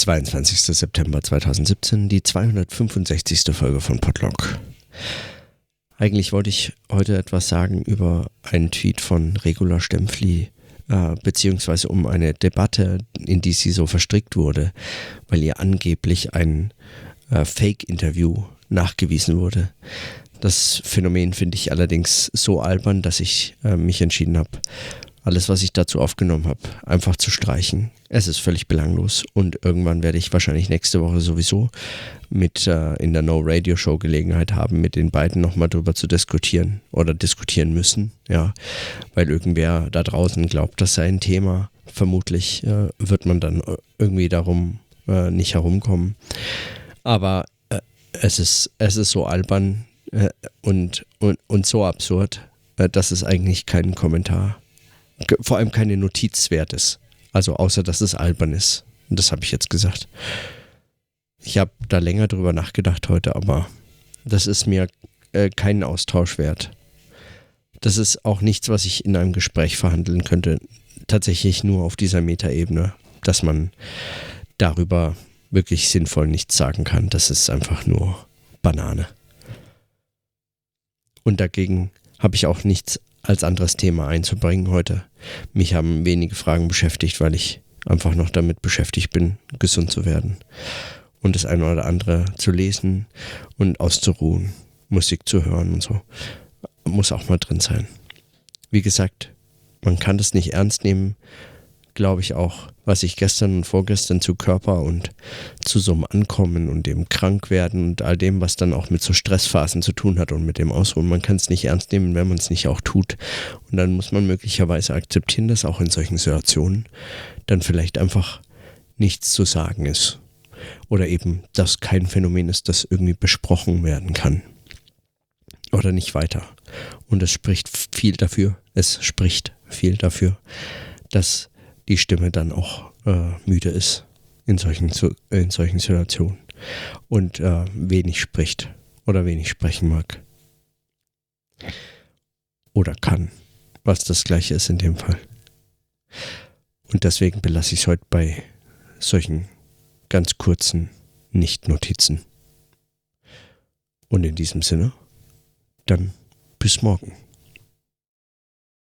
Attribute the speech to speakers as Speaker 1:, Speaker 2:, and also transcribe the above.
Speaker 1: 22. September 2017, die 265. Folge von Podlog. Eigentlich wollte ich heute etwas sagen über einen Tweet von Regula Stempfli, äh, beziehungsweise um eine Debatte, in die sie so verstrickt wurde, weil ihr angeblich ein äh, Fake-Interview nachgewiesen wurde. Das Phänomen finde ich allerdings so albern, dass ich äh, mich entschieden habe, alles, was ich dazu aufgenommen habe, einfach zu streichen. Es ist völlig belanglos und irgendwann werde ich wahrscheinlich nächste Woche sowieso mit äh, in der No Radio Show Gelegenheit haben, mit den beiden nochmal drüber zu diskutieren oder diskutieren müssen, ja, weil irgendwer da draußen glaubt, das sei ein Thema. Vermutlich äh, wird man dann irgendwie darum äh, nicht herumkommen. Aber äh, es ist es ist so albern äh, und, und und so absurd, äh, dass es eigentlich keinen Kommentar vor allem keine Notiz wert ist. Also außer, dass es albern ist. Und das habe ich jetzt gesagt. Ich habe da länger drüber nachgedacht heute, aber das ist mir äh, keinen Austausch wert. Das ist auch nichts, was ich in einem Gespräch verhandeln könnte. Tatsächlich nur auf dieser Metaebene, dass man darüber wirklich sinnvoll nichts sagen kann. Das ist einfach nur Banane. Und dagegen habe ich auch nichts als anderes Thema einzubringen heute. Mich haben wenige Fragen beschäftigt, weil ich einfach noch damit beschäftigt bin, gesund zu werden. Und das eine oder andere zu lesen und auszuruhen, Musik zu hören und so. Muss auch mal drin sein. Wie gesagt, man kann das nicht ernst nehmen, glaube ich auch, was ich gestern und vorgestern zu Körper und zu so einem Ankommen und dem Krankwerden und all dem, was dann auch mit so Stressphasen zu tun hat und mit dem Ausruhen. Man kann es nicht ernst nehmen, wenn man es nicht auch tut. Und dann muss man möglicherweise akzeptieren, dass auch in solchen Situationen dann vielleicht einfach nichts zu sagen ist. Oder eben, dass kein Phänomen ist, das irgendwie besprochen werden kann. Oder nicht weiter. Und es spricht viel dafür, es spricht viel dafür, dass die Stimme dann auch äh, müde ist in solchen, in solchen Situationen und äh, wenig spricht oder wenig sprechen mag. Oder kann, was das gleiche ist in dem Fall. Und deswegen belasse ich es heute bei solchen ganz kurzen Nicht-Notizen. Und in diesem Sinne, dann bis morgen.